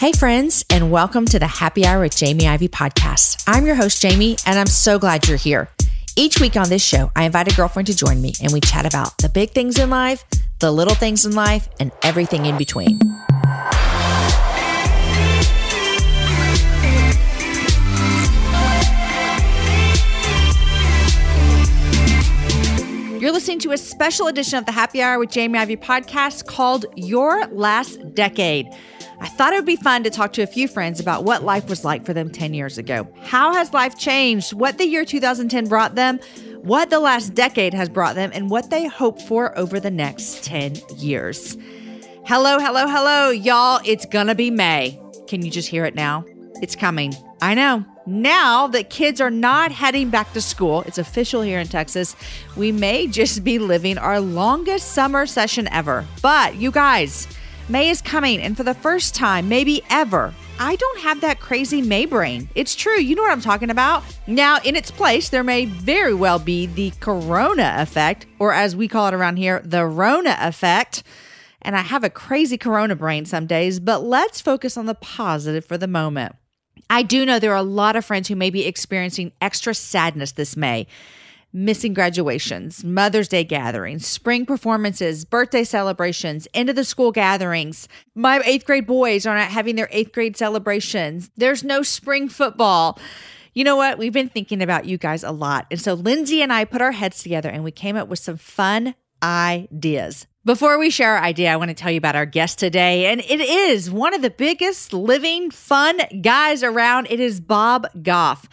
Hey, friends, and welcome to the Happy Hour with Jamie Ivey podcast. I'm your host, Jamie, and I'm so glad you're here. Each week on this show, I invite a girlfriend to join me and we chat about the big things in life, the little things in life, and everything in between. You're listening to a special edition of the Happy Hour with Jamie Ivey podcast called Your Last Decade. I thought it would be fun to talk to a few friends about what life was like for them 10 years ago. How has life changed? What the year 2010 brought them? What the last decade has brought them? And what they hope for over the next 10 years. Hello, hello, hello, y'all. It's gonna be May. Can you just hear it now? It's coming. I know. Now that kids are not heading back to school, it's official here in Texas, we may just be living our longest summer session ever. But you guys, May is coming, and for the first time, maybe ever, I don't have that crazy May brain. It's true. You know what I'm talking about. Now, in its place, there may very well be the Corona effect, or as we call it around here, the Rona effect. And I have a crazy Corona brain some days, but let's focus on the positive for the moment. I do know there are a lot of friends who may be experiencing extra sadness this May. Missing graduations, Mother's Day gatherings, spring performances, birthday celebrations, end of the school gatherings. My eighth grade boys are not having their eighth grade celebrations. There's no spring football. You know what? We've been thinking about you guys a lot. And so Lindsay and I put our heads together and we came up with some fun ideas. Before we share our idea, I want to tell you about our guest today. And it is one of the biggest living fun guys around. It is Bob Goff.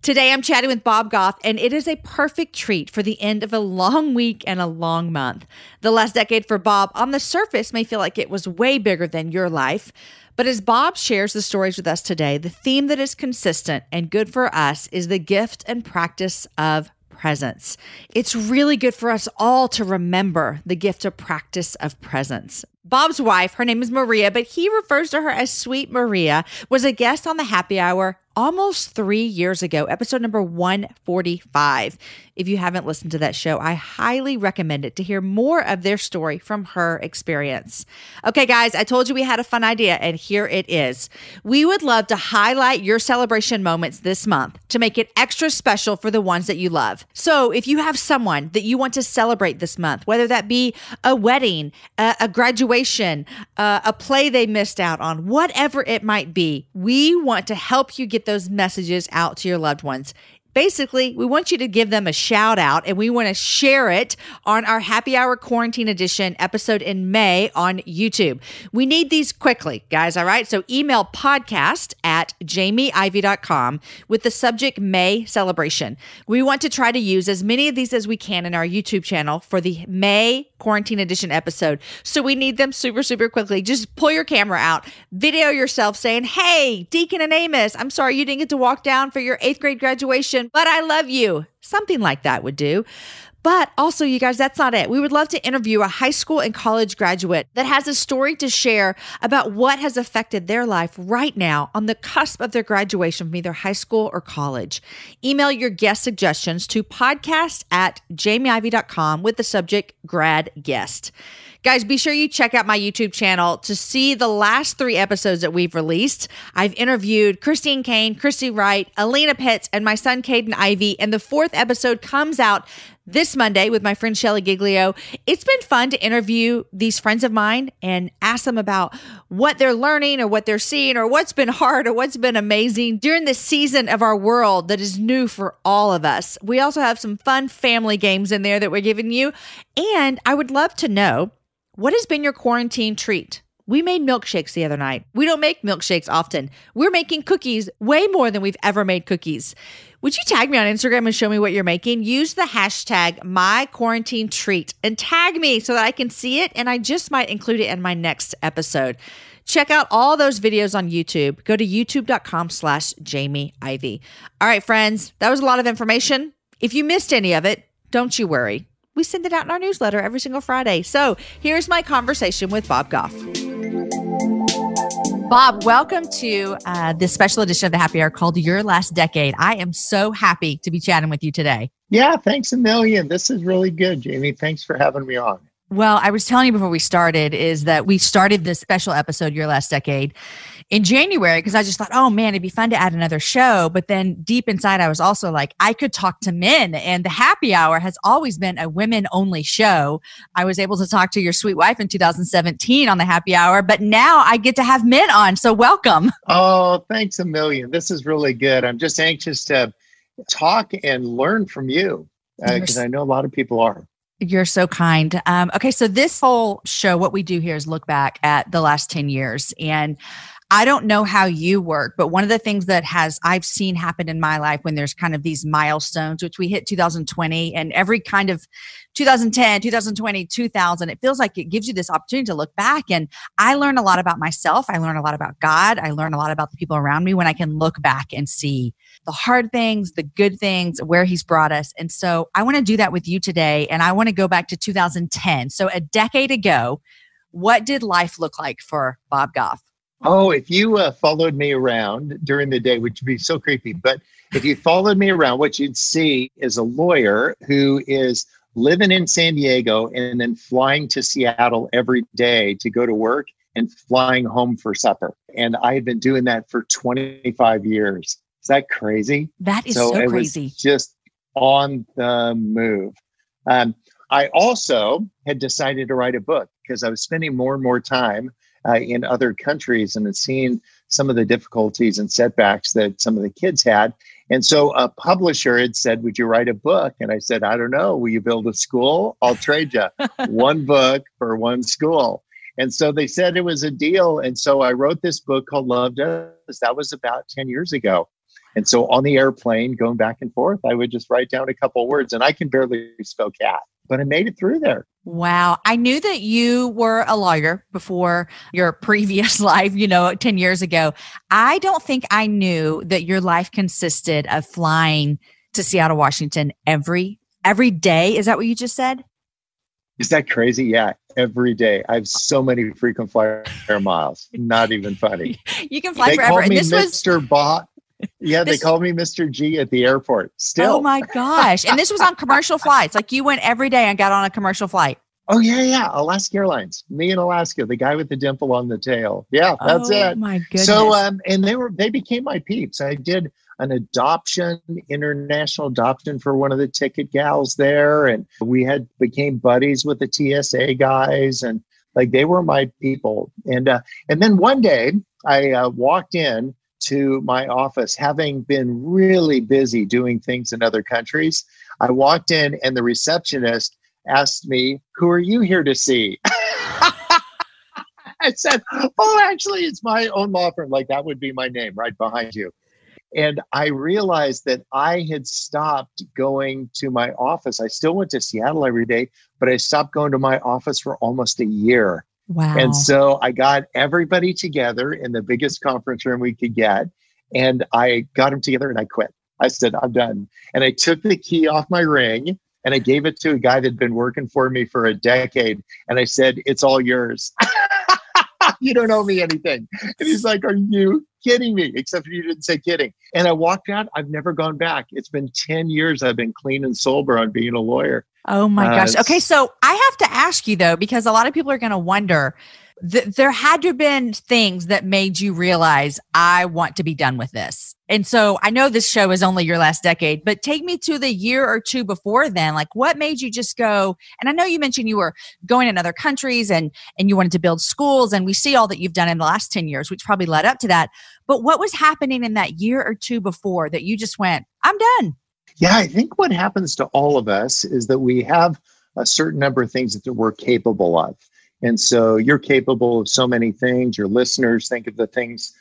Today, I'm chatting with Bob Goff, and it is a perfect treat for the end of a long week and a long month. The last decade for Bob, on the surface, may feel like it was way bigger than your life. But as Bob shares the stories with us today, the theme that is consistent and good for us is the gift and practice of presence. It's really good for us all to remember the gift of practice of presence. Bob's wife, her name is Maria, but he refers to her as Sweet Maria, was a guest on the happy hour almost three years ago, episode number 145. If you haven't listened to that show, I highly recommend it to hear more of their story from her experience. Okay, guys, I told you we had a fun idea, and here it is. We would love to highlight your celebration moments this month to make it extra special for the ones that you love. So if you have someone that you want to celebrate this month, whether that be a wedding, a, a graduation, uh, a play they missed out on, whatever it might be, we want to help you get those messages out to your loved ones. Basically, we want you to give them a shout out and we want to share it on our happy hour quarantine edition episode in May on YouTube. We need these quickly, guys. All right. So email podcast at jamieivey.com with the subject May celebration. We want to try to use as many of these as we can in our YouTube channel for the May quarantine edition episode. So we need them super, super quickly. Just pull your camera out, video yourself saying, Hey, Deacon and Amos, I'm sorry you didn't get to walk down for your eighth grade graduation, but I love you. Something like that would do. But also, you guys, that's not it. We would love to interview a high school and college graduate that has a story to share about what has affected their life right now on the cusp of their graduation from either high school or college. Email your guest suggestions to podcast at jamieivey.com with the subject grad guest. Guys, be sure you check out my YouTube channel to see the last three episodes that we've released. I've interviewed Christine Caine, Christy Wright, Alena Pitts, and my son Caden Ivey, and the fourth episode comes out this Monday with my friend Shelley Giglio. It's been fun to interview these friends of mine and ask them about what they're learning or what they're seeing or what's been hard or what's been amazing during this season of our world that is new for all of us. We also have some fun family games in there that we're giving you. And I would love to know what has been your quarantine treat? We made milkshakes the other night. We don't make milkshakes often. We're making cookies way more than we've ever made cookies. Would you tag me on Instagram and show me what you're making? Use the hashtag my quarantine treat and tag me so that I can see it and I just might include it in my next episode. Check out all those videos on YouTube. Go to youtube.com slash Jamie Ivey. All right, friends, that was a lot of information. If you missed any of it, don't you worry. We send it out in our newsletter every single Friday. So here's my conversation with Bob Goff. Bob, welcome to uh, this special edition of the Happy Hour called Your Last Decade. I am so happy to be chatting with you today. Yeah, thanks a million. This is really good, Jamie. Thanks for having me on. Well, I was telling you before we started is that we started this special episode, Your Last Decade, in January because I just thought, oh man, it'd be fun to add another show. But then deep inside, I was also like, I could talk to men. And the happy hour has always been a women only show. I was able to talk to your sweet wife in 2017 on the happy hour, but now I get to have men on. So welcome. Oh, thanks a million. This is really good. I'm just anxious to talk and learn from you because uh, I know a lot of people are. You're so kind. Um, okay, so this whole show, what we do here is look back at the last 10 years. And I don't know how you work, but one of the things that has I've seen happen in my life when there's kind of these milestones, which we hit 2020 and every kind of 2010, 2020, 2000, it feels like it gives you this opportunity to look back. And I learn a lot about myself. I learn a lot about God. I learn a lot about the people around me when I can look back and see the hard things, the good things, where He's brought us. And so I want to do that with you today. And I want to go back to 2010. So a decade ago, what did life look like for Bob Goff? Oh, if you uh, followed me around during the day, which would be so creepy, but if you followed me around, what you'd see is a lawyer who is living in San Diego and then flying to Seattle every day to go to work and flying home for supper. And I had been doing that for 25 years. Is that crazy? That is so, so crazy. just on the move. Um, I also had decided to write a book because I was spending more and more time uh, in other countries and had seen some of the difficulties and setbacks that some of the kids had. And so a publisher had said, Would you write a book? And I said, I don't know. Will you build a school? I'll trade you one book for one school. And so they said it was a deal. And so I wrote this book called Love Does. That was about 10 years ago. And so on the airplane, going back and forth, I would just write down a couple words, and I can barely spell cat but I made it through there. Wow. I knew that you were a lawyer before your previous life, you know, 10 years ago. I don't think I knew that your life consisted of flying to Seattle, Washington every every day. Is that what you just said? Is that crazy? Yeah, every day. I have so many frequent flyer miles. Not even funny. you can fly they forever. Call me Mr. Was... Bot yeah, they called me Mr. G at the airport. Still. Oh my gosh. And this was on commercial flights. Like you went every day and got on a commercial flight. Oh yeah, yeah. Alaska Airlines. Me in Alaska, the guy with the dimple on the tail. Yeah, that's it. oh, it. My goodness. So um and they were they became my peeps. I did an adoption, international adoption for one of the ticket gals there. And we had became buddies with the TSA guys and like they were my people. And uh, and then one day I uh, walked in to my office, having been really busy doing things in other countries. I walked in, and the receptionist asked me, Who are you here to see? I said, Oh, actually, it's my own law firm. Like that would be my name right behind you. And I realized that I had stopped going to my office. I still went to Seattle every day, but I stopped going to my office for almost a year. Wow. And so I got everybody together in the biggest conference room we could get. And I got them together and I quit. I said, I'm done. And I took the key off my ring and I gave it to a guy that had been working for me for a decade. And I said, It's all yours. you don't owe me anything. And he's like, Are you kidding me? Except you didn't say kidding. And I walked out. I've never gone back. It's been 10 years I've been clean and sober on being a lawyer. Oh my gosh. Uh, okay. So I have to ask you though, because a lot of people are going to wonder th- there had to have been things that made you realize I want to be done with this. And so I know this show is only your last decade, but take me to the year or two before then. Like what made you just go? And I know you mentioned you were going in other countries and and you wanted to build schools and we see all that you've done in the last 10 years, which probably led up to that. But what was happening in that year or two before that you just went, I'm done? Yeah, I think what happens to all of us is that we have a certain number of things that we're capable of. And so you're capable of so many things. Your listeners think of the things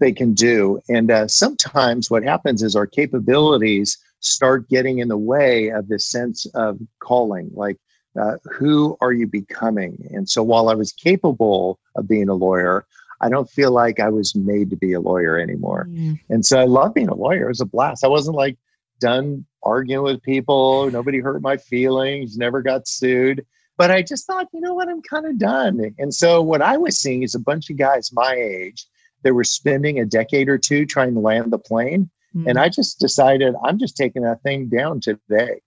they can do. And uh, sometimes what happens is our capabilities start getting in the way of this sense of calling. Like, uh, who are you becoming? And so while I was capable of being a lawyer, I don't feel like I was made to be a lawyer anymore. Mm. And so I love being a lawyer. It was a blast. I wasn't like done arguing with people. Nobody hurt my feelings, never got sued. But I just thought, you know what, I'm kind of done. And so what I was seeing is a bunch of guys my age that were spending a decade or two trying to land the plane. Mm. And I just decided I'm just taking that thing down today.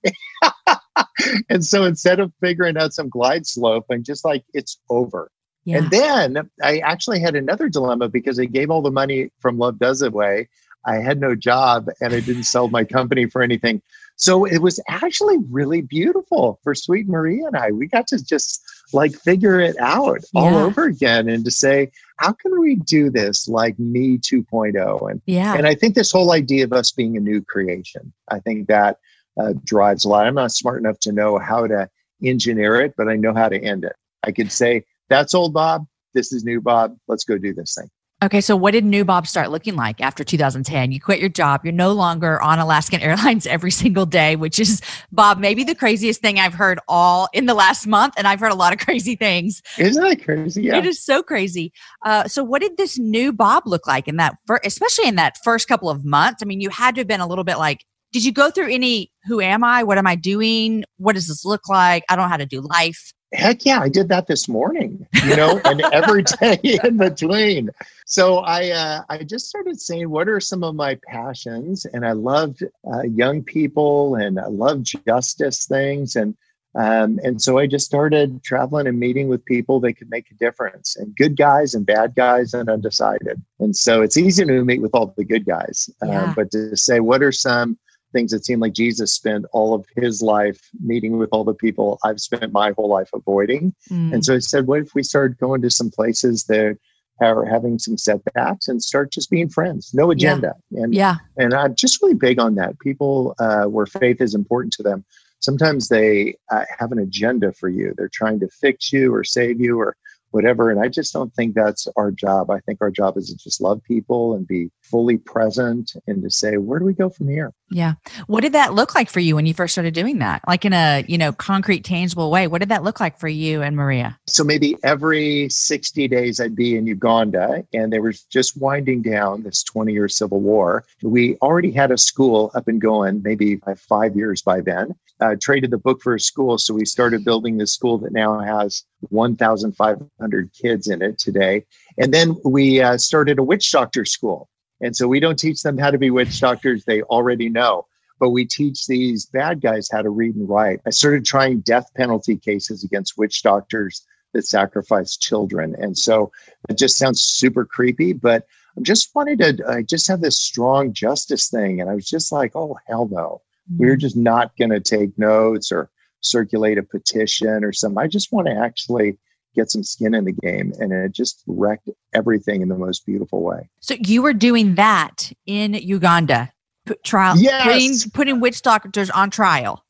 and so instead of figuring out some glide slope, I'm just like, it's over. Yeah. And then I actually had another dilemma because I gave all the money from Love Does It away. I had no job and I didn't sell my company for anything. So it was actually really beautiful for Sweet Maria and I. We got to just like figure it out yeah. all over again and to say, how can we do this like me 2.0? And yeah. and I think this whole idea of us being a new creation, I think that uh, drives a lot. I'm not smart enough to know how to engineer it, but I know how to end it. I could say, that's old Bob. This is new Bob. Let's go do this thing. Okay, so what did new Bob start looking like after 2010? You quit your job. You're no longer on Alaskan Airlines every single day, which is, Bob, maybe the craziest thing I've heard all in the last month. And I've heard a lot of crazy things. Isn't that crazy? Yeah. It is so crazy. Uh, so, what did this new Bob look like in that, fir- especially in that first couple of months? I mean, you had to have been a little bit like, did you go through any, who am I? What am I doing? What does this look like? I don't know how to do life heck yeah, I did that this morning, you know, and every day in between. So I uh, I just started saying, what are some of my passions? And I loved uh, young people, and I love justice things, and um, and so I just started traveling and meeting with people that could make a difference, and good guys and bad guys and undecided. And so it's easy to meet with all the good guys, uh, yeah. but to say what are some things that seem like Jesus spent all of his life meeting with all the people I've spent my whole life avoiding. Mm. And so I said, what if we started going to some places that are having some setbacks and start just being friends, no agenda. Yeah. And yeah. and I'm just really big on that. People uh, where faith is important to them. Sometimes they uh, have an agenda for you. They're trying to fix you or save you or whatever. And I just don't think that's our job. I think our job is to just love people and be fully present and to say, where do we go from here? Yeah. What did that look like for you when you first started doing that? Like in a, you know, concrete, tangible way. What did that look like for you and Maria? So maybe every 60 days I'd be in Uganda and they were just winding down this 20 year civil war. We already had a school up and going, maybe five years by then. Uh, traded the book for a school. So we started building this school that now has 1,500 kids in it today. And then we uh, started a witch doctor school. And so we don't teach them how to be witch doctors, they already know. But we teach these bad guys how to read and write. I started trying death penalty cases against witch doctors that sacrifice children. And so it just sounds super creepy, but I just wanted to, I just have this strong justice thing. And I was just like, oh, hell no. Mm-hmm. We're just not going to take notes or circulate a petition or something. I just want to actually get some skin in the game and it just wrecked everything in the most beautiful way. So you were doing that in Uganda, put trial, yes. putting, putting witch doctors on trial.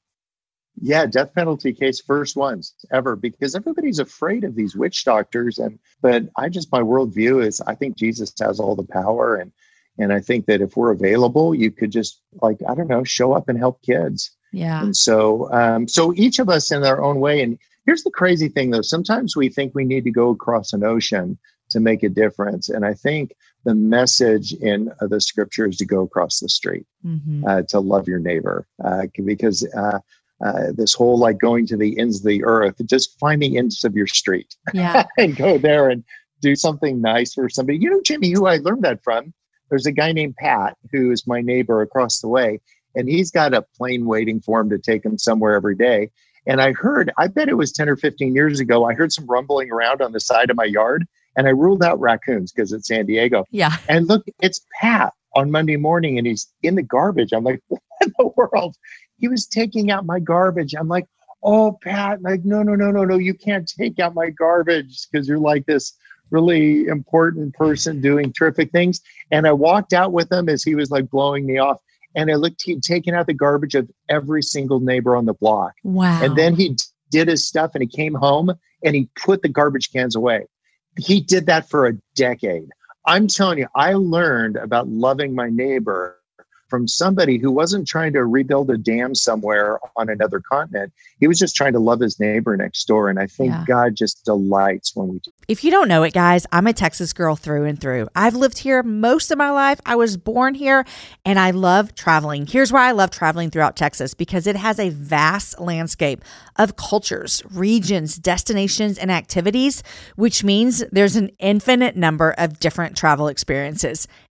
Yeah, death penalty case first ones ever because everybody's afraid of these witch doctors. And but I just my worldview is I think Jesus has all the power and and I think that if we're available, you could just like I don't know, show up and help kids. Yeah. And so um, so each of us in our own way and Here's the crazy thing though. Sometimes we think we need to go across an ocean to make a difference. And I think the message in uh, the scripture is to go across the street, mm-hmm. uh, to love your neighbor. Uh, because uh, uh, this whole like going to the ends of the earth, just find the ends of your street yeah. and go there and do something nice for somebody. You know, Jimmy, who I learned that from, there's a guy named Pat who is my neighbor across the way. And he's got a plane waiting for him to take him somewhere every day. And I heard, I bet it was 10 or 15 years ago, I heard some rumbling around on the side of my yard and I ruled out raccoons because it's San Diego. Yeah. And look, it's Pat on Monday morning and he's in the garbage. I'm like, what in the world? He was taking out my garbage. I'm like, oh, Pat, like, no, no, no, no, no, you can't take out my garbage because you're like this really important person doing terrific things. And I walked out with him as he was like blowing me off and I looked, he'd taken out the garbage of every single neighbor on the block. Wow. And then he did his stuff and he came home and he put the garbage cans away. He did that for a decade. I'm telling you, I learned about loving my neighbor from somebody who wasn't trying to rebuild a dam somewhere on another continent. He was just trying to love his neighbor next door. And I think yeah. God just delights when we do. If you don't know it, guys, I'm a Texas girl through and through. I've lived here most of my life. I was born here and I love traveling. Here's why I love traveling throughout Texas because it has a vast landscape of cultures, regions, destinations, and activities, which means there's an infinite number of different travel experiences.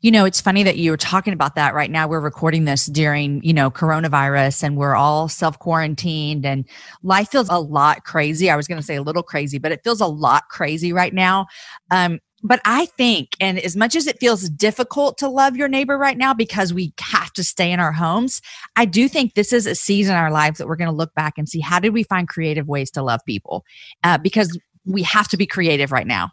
You know, it's funny that you were talking about that right now. We're recording this during, you know, coronavirus and we're all self quarantined and life feels a lot crazy. I was going to say a little crazy, but it feels a lot crazy right now. Um, but I think, and as much as it feels difficult to love your neighbor right now because we have to stay in our homes, I do think this is a season in our lives that we're going to look back and see how did we find creative ways to love people? Uh, because we have to be creative right now.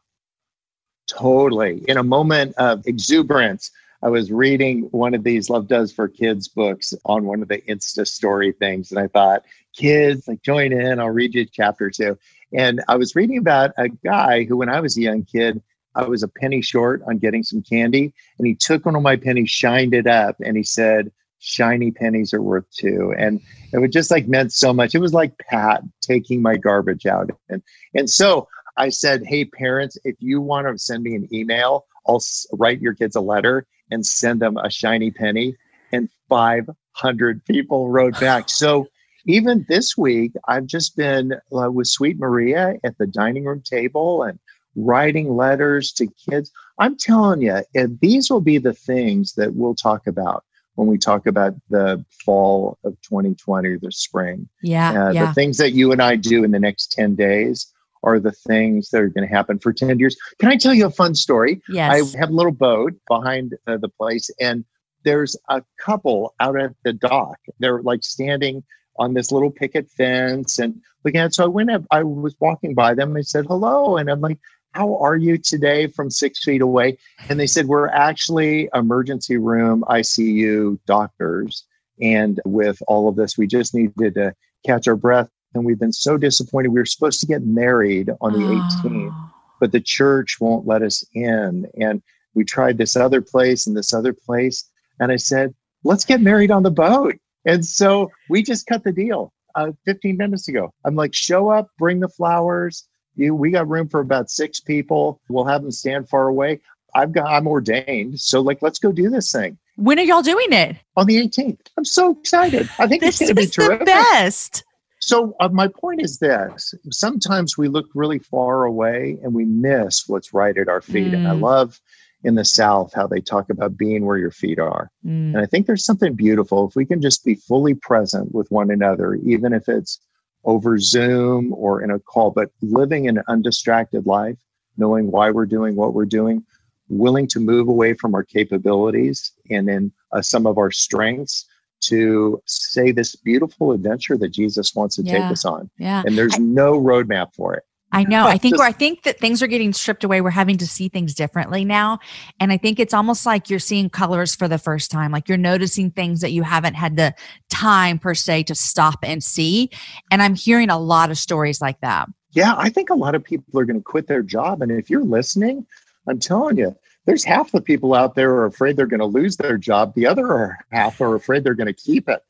Totally. In a moment of exuberance, I was reading one of these Love Does for Kids books on one of the Insta story things. And I thought, kids, like join in, I'll read you chapter two. And I was reading about a guy who, when I was a young kid, I was a penny short on getting some candy. And he took one of my pennies, shined it up, and he said, Shiny pennies are worth two. And it just like meant so much. It was like Pat taking my garbage out. And and so I said, Hey, parents, if you want to send me an email, I'll write your kids a letter and send them a shiny penny. And 500 people wrote back. So even this week, I've just been uh, with Sweet Maria at the dining room table and writing letters to kids. I'm telling you, these will be the things that we'll talk about when we talk about the fall of 2020 the spring. Yeah, uh, yeah. The things that you and I do in the next 10 days are the things that are going to happen for 10 years. Can I tell you a fun story? Yes. I have a little boat behind uh, the place, and there's a couple out at the dock. They're like standing on this little picket fence and looking at. It. So I went up, I was walking by them. I said hello, and I'm like, "How are you today?" From six feet away, and they said, "We're actually emergency room ICU doctors, and with all of this, we just needed to catch our breath." And we've been so disappointed. We were supposed to get married on the Oh. 18th, but the church won't let us in. And we tried this other place and this other place. And I said, let's get married on the boat. And so we just cut the deal uh, 15 minutes ago. I'm like, show up, bring the flowers. You, we got room for about six people. We'll have them stand far away. I've got, I'm ordained. So like, let's go do this thing When are y'all doing it? on the 18th. I'm so excited. I think This it's going to be is the best. So uh, my point is this: sometimes we look really far away and we miss what's right at our feet. And I Mm. love in the South how they talk about being where your feet are. Mm, And I think there's something beautiful if we can just be fully present with one another, even if it's over Zoom or in a call, but living an undistracted life, knowing why we're doing what we're doing, willing to move away from our capabilities and in uh, some of our strengths to say this beautiful adventure that Jesus wants to Yeah. take us on. yeah. And there's no roadmap for it. I know. I think Just- where I think that things are getting stripped away. We're having to see things differently now. And I think it's almost like you're seeing colors for the first time. Like you're noticing things that you haven't had the time per se to stop and see. And I'm hearing a lot of stories like that. Yeah, I think a lot of people are going to quit their job. And if you're listening, I'm telling you, there's half the people out there are afraid they're going to lose their job. The other half are afraid they're going to keep it.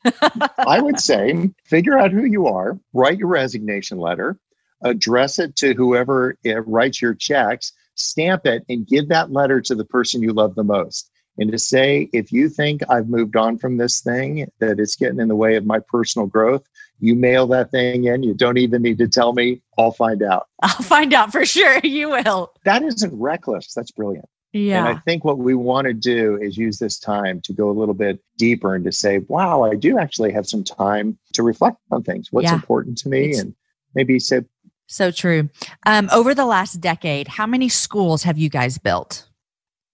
I would say figure out who you are, write your resignation letter, address it to whoever uh, writes your checks, stamp it, and give that letter to the person you love the most. And to say, if you think I've moved on from this thing, that it's getting in the way of my personal growth, you mail that thing in. You don't even need to tell me. I'll find out. I'll find out for sure. You will. That isn't reckless. That's brilliant. And I think what we want to do is use this time to go a little bit deeper and to say, wow, I do actually have some time to reflect on things. What's Yeah. important to me? It's- and maybe say, So true. Um, over the last decade, how many schools have you guys built?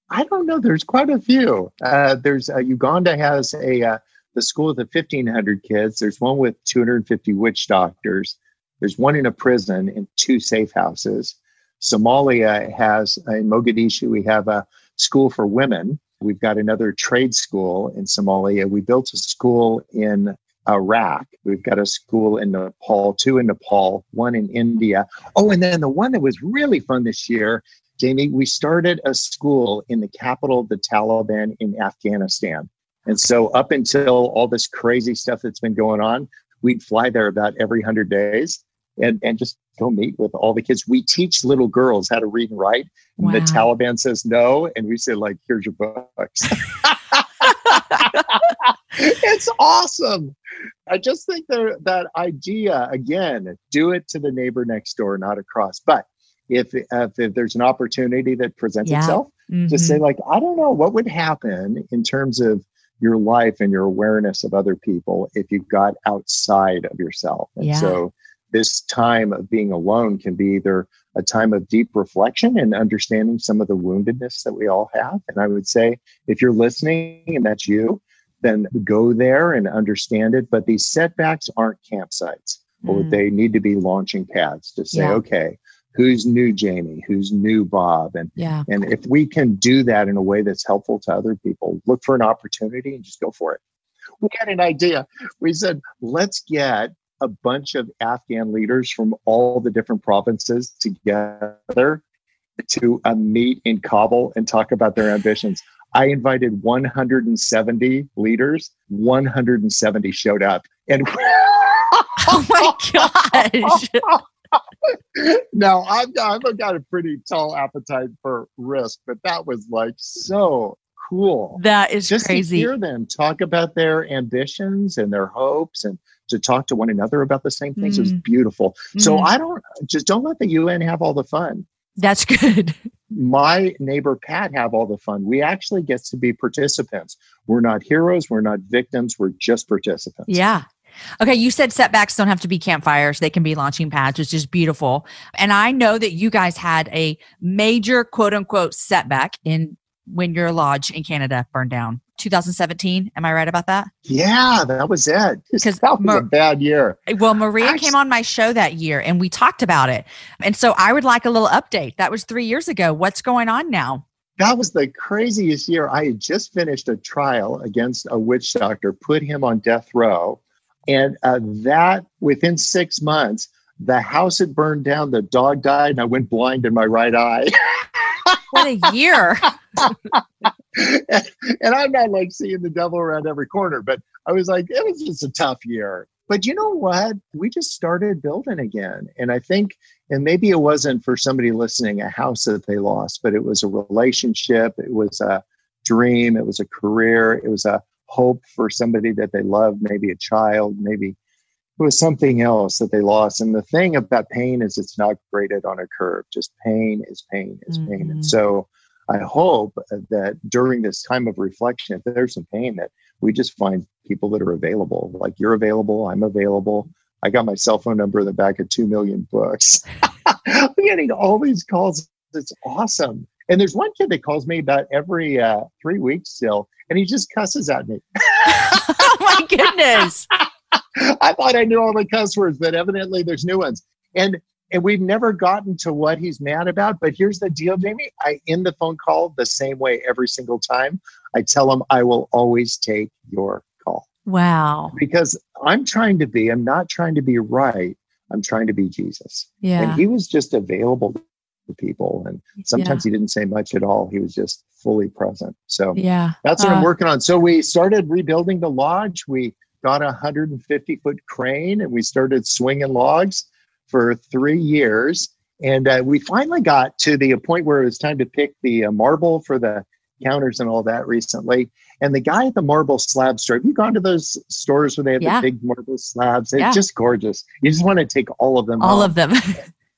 I don't know. There's quite a few. Uh, there's uh, Uganda has a uh, the school with the 1,500 kids. There's one with 250 witch doctors. There's one in a prison and two safe houses. Somalia has in Mogadishu. We have a school for women. We've got another trade school in Somalia. We built a school in Iraq. We've got a school in Nepal, two in Nepal, one in India. Oh, and then the one that was really fun this year Jamie, we started a school in the capital of the Taliban in Afghanistan. And so, up until all this crazy stuff that's been going on, we'd fly there about every 100 days and, and just go meet with all the kids. We teach little girls how to read and write. And the Taliban says no. And we say, like, here's your books. it's awesome. I just think there, that idea, again, do it to the neighbor next door, not across. But if, if, if there's an opportunity that presents Yeah. itself, just Mhm. say like i don't know what would happen in terms of your life and your awareness of other people if you got outside of yourself and Yeah. so this time of being alone can be either a time of deep reflection and understanding some of the woundedness that we all have and i would say if you're listening and that's you then go there and understand it but these setbacks aren't campsites or Mm. they need to be launching pads to say Yeah. okay who's new jamie who's new bob and yeah. and if we can do that in a way that's helpful to other people, look for an opportunity and just go for it. We had an idea. We said, let's get a bunch of Afghan leaders from all the different provinces together to uh, meet in Kabul and talk about their ambitions. I invited 170 leaders, 170 showed up. And Oh my gosh. now I've got, I've got a pretty tall appetite for risk, but that was like so cool. That is Just to crazy. hear them talk about their ambitions and their hopes and to talk to one another about the same things was Mm. beautiful. So Mhm. I don't just don't let the UN have all the fun. That's good. My neighbor Pat have all the fun. We actually get to be participants. We're not heroes. We're not victims. We're just participants. Yeah. Okay, you said setbacks don't have to be campfires. They can be launching pads, which is beautiful. And I know that you guys had a major quote unquote setback in when your lodge in Canada burned down. 2017. Am I right about that? Yeah, that was it. Because that was Mar- a bad year. Well, Maria Actu- came on my show that year and we talked about it. And so I would like a little update. That was three years ago. What's going on now? That was the craziest year. I had just finished a trial against a witch doctor, put him on death row. And uh, that within six months, the house had burned down, the dog died, and I went blind in my right eye. What a year. and I'm not like seeing the devil around every corner, but I was like, it was just a tough year. But you know what? We just started building again. And I think, and maybe it wasn't for somebody listening a house that they lost, but it was a relationship, it was a dream, it was a career, it was a hope for somebody that they loved, maybe a child, maybe it was something else that they lost. And the thing about pain is it's not graded on a curve. Just pain is pain is pain. Mhm. And so I hope that during this time of reflection, if there's some pain, that we just find people that are available. Like you're available, I'm available. I got my cell phone number in the back of two million books. I'm getting all these calls. It's awesome. And there's one kid that calls me about every uh, three weeks still, and he just cusses at me. oh my goodness. I thought I knew all the cuss words, but evidently there's new ones. And and we've never gotten to what he's mad about. But here's the deal, Jamie. I end the phone call the same way every single time. I tell him I will always take your call Wow. because I'm trying to be. I'm not trying to be right. I'm trying to be Jesus. Yeah. And he was just available to people. And sometimes he didn't say much at all. He was just fully present. So Yeah. that's what I'm Uh, working on. So we started rebuilding the lodge. We got a 150 foot crane and we started swinging logs for three years. And uh, we finally got to the point where it was time to pick the uh, marble for the counters and all that recently. And the guy at the marble slab store, have you gone to those stores where they have Yeah. the big marble slabs? It's Yeah. just gorgeous. You just want to take all of them All home. of them.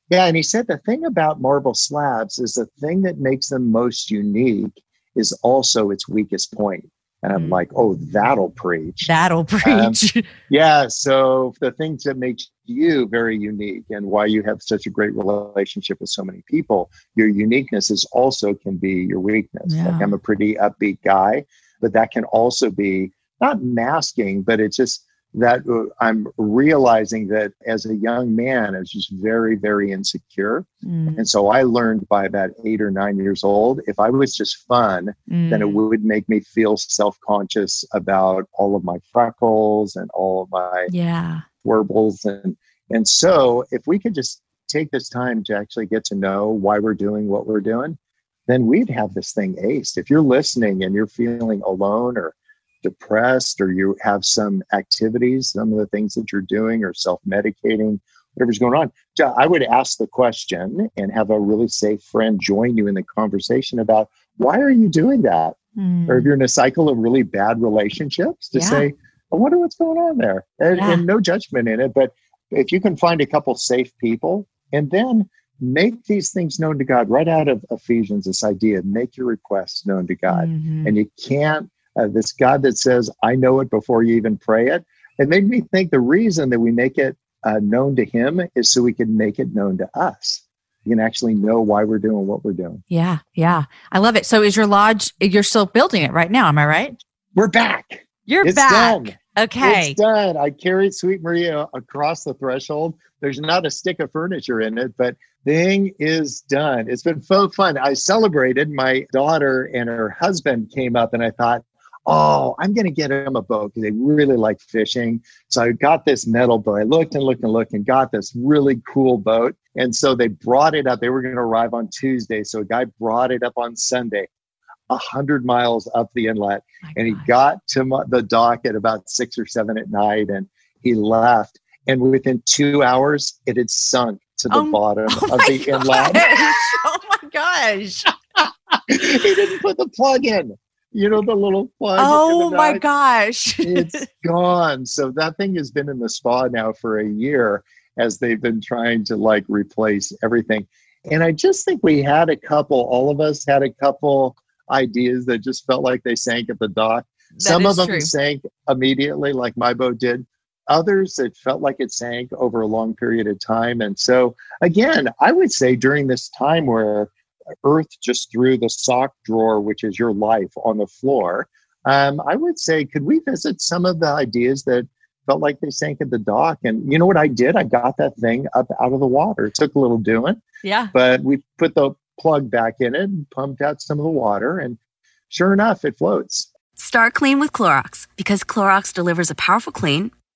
Yeah, and he said the thing about marble slabs is the thing that makes them most unique is also its weakest point. And I'm Mm. like, oh, that'll preach. That'll preach. yeah. So the things that make you very unique and why you have such a great relationship with so many people, your uniqueness is also can be your weakness. Yeah. Like I'm a pretty upbeat guy, but that can also be not masking, but it's just that uh, I'm realizing that as a young man, I was just very, very insecure. Mm, And so I learned by about eight or nine years old, if I was just fun, then it mm. would make me feel self conscious about all of my freckles and all of my Yeah. warbles. And, and so if we could just take this time to actually get to know why we're doing what we're doing, then we'd have this thing aced. If you're listening and you're feeling alone or depressed or you have some activities, some of the things that you're doing or self medicating, whatever's going on, I would ask the question and have a really safe friend join you in the conversation about why are you doing that? Mm. Or if you're in a cycle of really bad relationships, to Yeah. say, I wonder what's going on there. And, Yeah. and no judgment in it. But if you can find a couple safe people and then make these things known to God right out of Ephesians, this idea, make your requests known to God Mhm. and you can't uh, this god that says i know it before you even pray it it made me think the reason that we make it uh, known to him is so we can make it known to us you can actually know why we're doing what we're doing Yeah. Yeah. I love it. So is your lodge, you're still building it right now. Am I right? we're back You're it's back. done Okay. it's done i carried sweet maria across the threshold there's not a stick of furniture in it but thing is done it's been so fun i celebrated my daughter and her husband came up and i thought oh, I'm going to get him a boat because they really like fishing. So I got this metal boat. I looked and looked and looked and got this really cool boat. And so they brought it up. They were going to arrive on Tuesday. So a guy brought it up on Sunday, a hundred miles up the inlet, My and he God. got to my, the dock at about six or seven at night, and he left. And within two hours, it had sunk to the Oh, bottom Oh of the inlet. Oh my gosh. he didn't put the plug in. You know the little plug. Oh my gosh. it's gone. So that thing has been in the spa now for a year as they've been trying to like replace everything. And I just think we had a couple, all of us had a couple ideas that just felt like they sank at the dock. That Some of them true. sank immediately, like my boat did. Others, it felt like it sank over a long period of time. And so, again, I would say during this time where Earth just threw the sock drawer, which is your life, on the floor, um, I would say, could we visit some of the ideas that felt like they sank at the dock? And you know what I did? I got that thing up out of the water. It took a little doing, Yeah. but we put the plug back in it and pumped out some of the water. And sure enough, it floats. Start clean with Clorox because Clorox delivers a powerful clean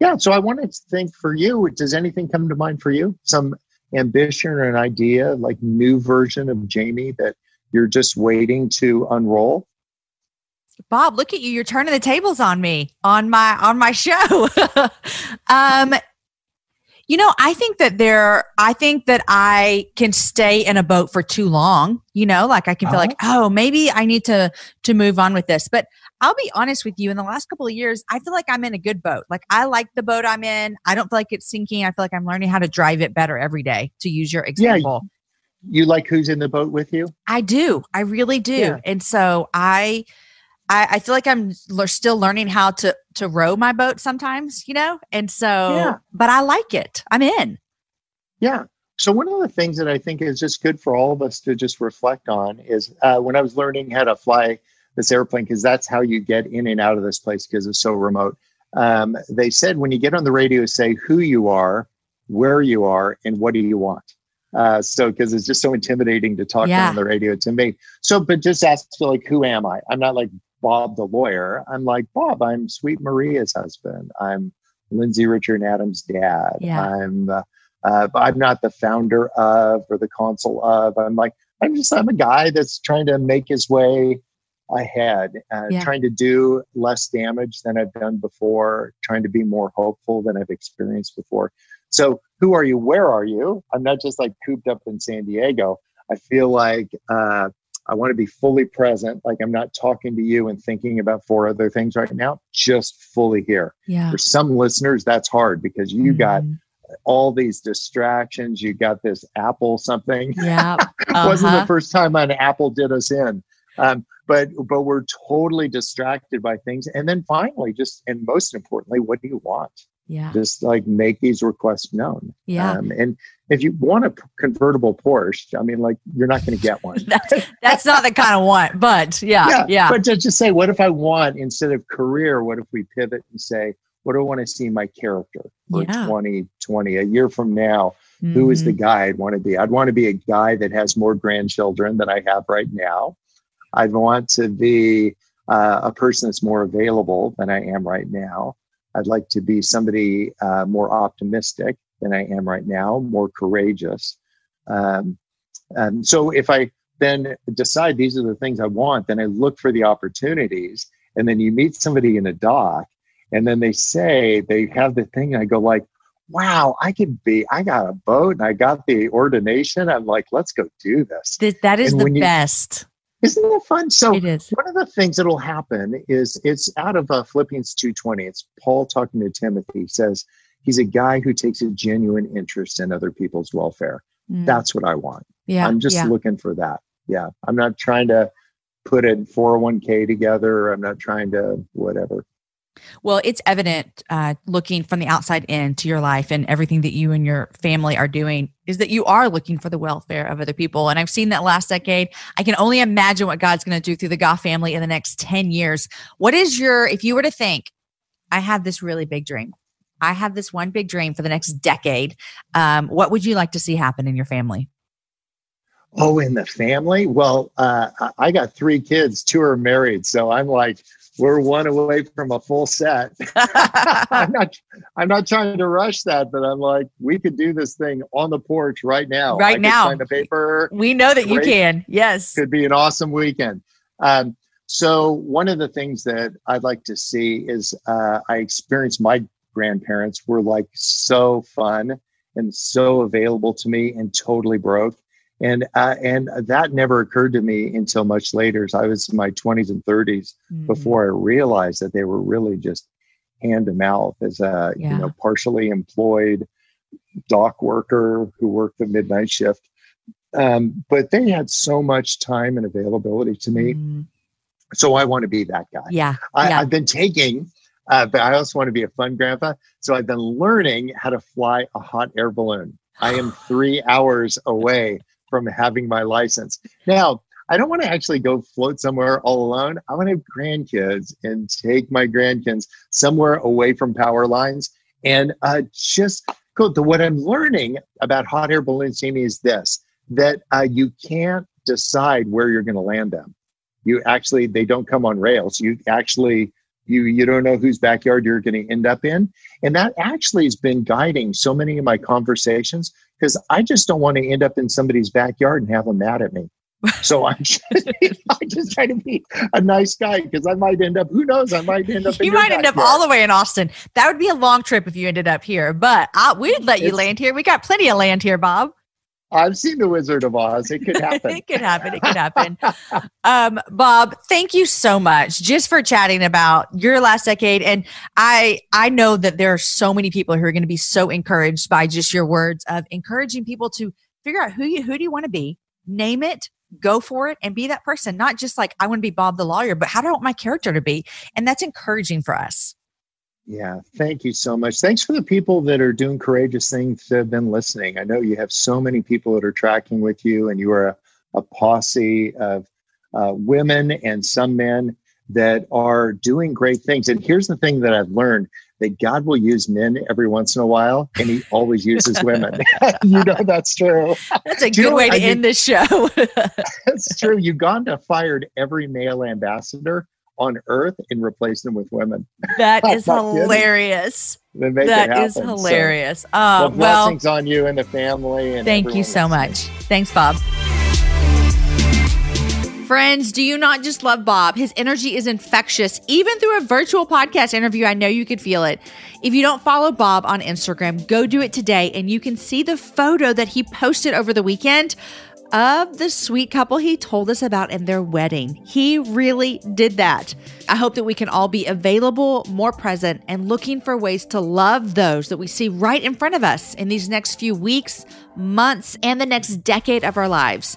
Yeah. So I wanted to think for you, does anything come to mind for you? Some ambition or an idea, like new version of Jamie that you're just waiting to unroll? Bob, look at you. You're turning the tables on me on my on my show. um you know, I think that there I think that I can stay in a boat for too long, you know, like I can feel like, oh, maybe I need to to move on with this. But I'll be honest with you, in the last couple of years, I feel like I'm in a good boat. Like I like the boat I'm in. I don't feel like it's sinking. I feel like I'm learning how to drive it better every day, to use your Yeah. example. You like who's in the boat with you? I do. I really do. Yeah. And so I, I, I feel like I'm l- still learning how to to row my boat sometimes, you know. And so, Yeah. but I like it. I'm in. Yeah. So one of the things that I think is just good for all of us to just reflect on is uh, when I was learning how to fly this airplane, because that's how you get in and out of this place because it's so remote. Um, they said when you get on the radio, say who you are, where you are, and what do you want. Uh, so because it's just so intimidating to talk Yeah. on the radio to me. So, but just ask like, who am I? I'm not like Bob the lawyer. I'm like Bob. I'm Sweet Maria's husband. I'm Lindsay Richard Adam's dad. Yeah. I'm uh, uh, I'm not the founder of or the consul of. I'm like, I'm just, I'm a guy that's trying to make his way ahead, uh, Yeah. trying to do less damage than I've done before, trying to be more hopeful than I've experienced before. So, who are you? Where are you? I'm not just like cooped up in San Diego. I feel like uh, I want to be fully present. Like I'm not talking to you and thinking about four other things right now, just fully here. Yeah. For some listeners, that's hard because you got Mhm. all these distractions. You got this Apple something. Yeah. It wasn't Uh-huh. the first time an Apple did us in. Um, but but we're totally distracted by things. And then finally, just and most importantly, what do you want? Yeah. Just like make these requests known. Yeah. Um, and if you want a convertible Porsche, I mean, like you're not going to get one. That's, that's not the kind of want, but yeah. Yeah. But to just say, what if I want instead of career? What if we pivot and say, what do I want to see in my character for Yeah. 2020, a year from now? Who is the Mhm. guy I'd want to be? I'd want to be a guy that has more grandchildren than I have right now. I'd want to be uh, a person that's more available than I am right now. I'd like to be somebody uh, more optimistic than I am right now, more courageous. Um, and so if I then decide these are the things I want, then I look for the opportunities. And then you meet somebody in a dock, and then they say they have the thing. And I go like, wow, I could be, I got a boat and I got the ordination. I'm like, let's go do this. Th- that is And the you- best. Isn't that fun? So It is. one of the things that'll happen is it's out of uh, Philippians 2.20. It's Paul talking to Timothy. He says he's a guy who takes a genuine interest in other people's welfare. Mm. That's what I want. yeah. I'm just yeah. looking for that. Yeah. I'm not trying to put a 401k together. I'm not trying to whatever. Well, it's evident uh, looking from the outside in to your life and everything that you and your family are doing is that you are looking for the welfare of other people. And I've seen that last decade. I can only imagine what God's going to do through the Goff family in the next 10 years. What is your, if you were to think, I have this really big dream, I have this one big dream for the next decade, um, what would you like to see happen in your family? Oh, in the family? Well, uh, I got three kids, two are married. So I'm like, we're one away from a full set. I'm not I'm not trying to rush that, but I'm like, we could do this thing on the porch right now. Right I now. Sign the paper. We know that Great. you can. Yes. Could be an awesome weekend. Um, so one of the things that I'd like to see is uh, I experienced my grandparents were like so fun and so available to me and totally broke and uh, and that never occurred to me until much later. So I was in my 20s and 30s mm-hmm. before I realized that they were really just hand to mouth as a yeah. you know partially employed dock worker who worked the midnight shift. Um, but they had so much time and availability to me. Mm-hmm. So I want to be that guy. Yeah. I, yeah. I've been taking, uh, but I also want to be a fun grandpa. So I've been learning how to fly a hot air balloon. I am three hours away from having my license. Now, I don't want to actually go float somewhere all alone. I want to have grandkids and take my grandkids somewhere away from power lines and uh, just go. To what I'm learning about hot air balloons, Jamie, is this that uh, you can't decide where you're going to land them. You actually, they don't come on rails. You actually, you you don't know whose backyard you're going to end up in, and that actually has been guiding so many of my conversations because I just don't want to end up in somebody's backyard and have them mad at me. So I'm just, I just try to be a nice guy because I might end up. Who knows? I might end up. you might end up all the way in Austin. That would be a long trip if you ended up here, but I, we'd let you it's, land here. We got plenty of land here, Bob. I've seen the Wizard of Oz. It could happen. it could happen. It could happen. um, Bob, thank you so much just for chatting about your last decade. And I I know that there are so many people who are going to be so encouraged by just your words of encouraging people to figure out who you who do you want to be, name it, go for it, and be that person. Not just like I want to be Bob the lawyer, but how do I want my character to be? And that's encouraging for us. Yeah, thank you so much. Thanks for the people that are doing courageous things that have been listening. I know you have so many people that are tracking with you, and you are a, a posse of uh, women and some men that are doing great things. And here's the thing that I've learned that God will use men every once in a while, and He always uses women. you know that's true. That's a good you know, way to I end this show. that's true. Uganda fired every male ambassador on earth and replace them with women. That is hilarious. That is hilarious. So, uh, well, blessings well, on you and the family. And thank you so much. Thanks, Bob. Friends, do you not just love Bob? His energy is infectious. Even through a virtual podcast interview, I know you could feel it. If you don't follow Bob on Instagram, go do it today and you can see the photo that he posted over the weekend of the sweet couple he told us about in their wedding. He really did that. I hope that we can all be available, more present, and looking for ways to love those that we see right in front of us in these next few weeks, months, and the next decade of our lives.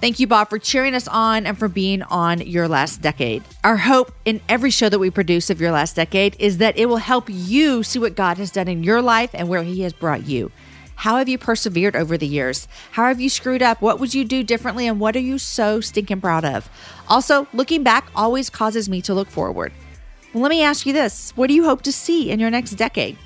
Thank you, Bob, for cheering us on and for being on Your Last Decade. Our hope in every show that we produce of Your Last Decade is that it will help you see what God has done in your life and where He has brought you. How have you persevered over the years? How have you screwed up? What would you do differently? And what are you so stinking proud of? Also, looking back always causes me to look forward. Well, let me ask you this What do you hope to see in your next decade?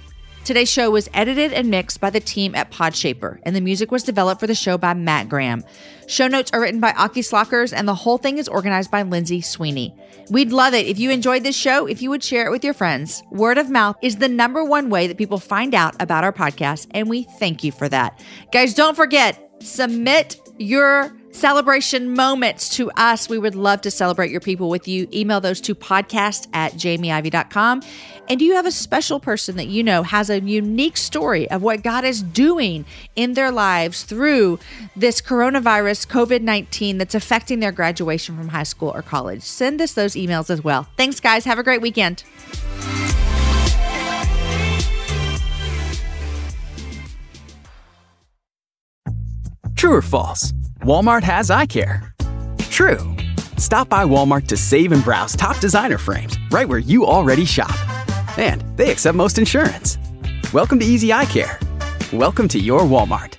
Today's show was edited and mixed by the team at Podshaper, and the music was developed for the show by Matt Graham. Show notes are written by Aki Slockers, and the whole thing is organized by Lindsay Sweeney. We'd love it if you enjoyed this show, if you would share it with your friends. Word of mouth is the number one way that people find out about our podcast, and we thank you for that. Guys, don't forget, submit your celebration moments to us. We would love to celebrate your people with you. Email those to podcast at jamieivey.com. And do you have a special person that you know has a unique story of what God is doing in their lives through this coronavirus, COVID 19, that's affecting their graduation from high school or college? Send us those emails as well. Thanks, guys. Have a great weekend. True or false? Walmart has eye care. True. Stop by Walmart to save and browse top designer frames right where you already shop. And they accept most insurance. Welcome to Easy Eye Care. Welcome to your Walmart.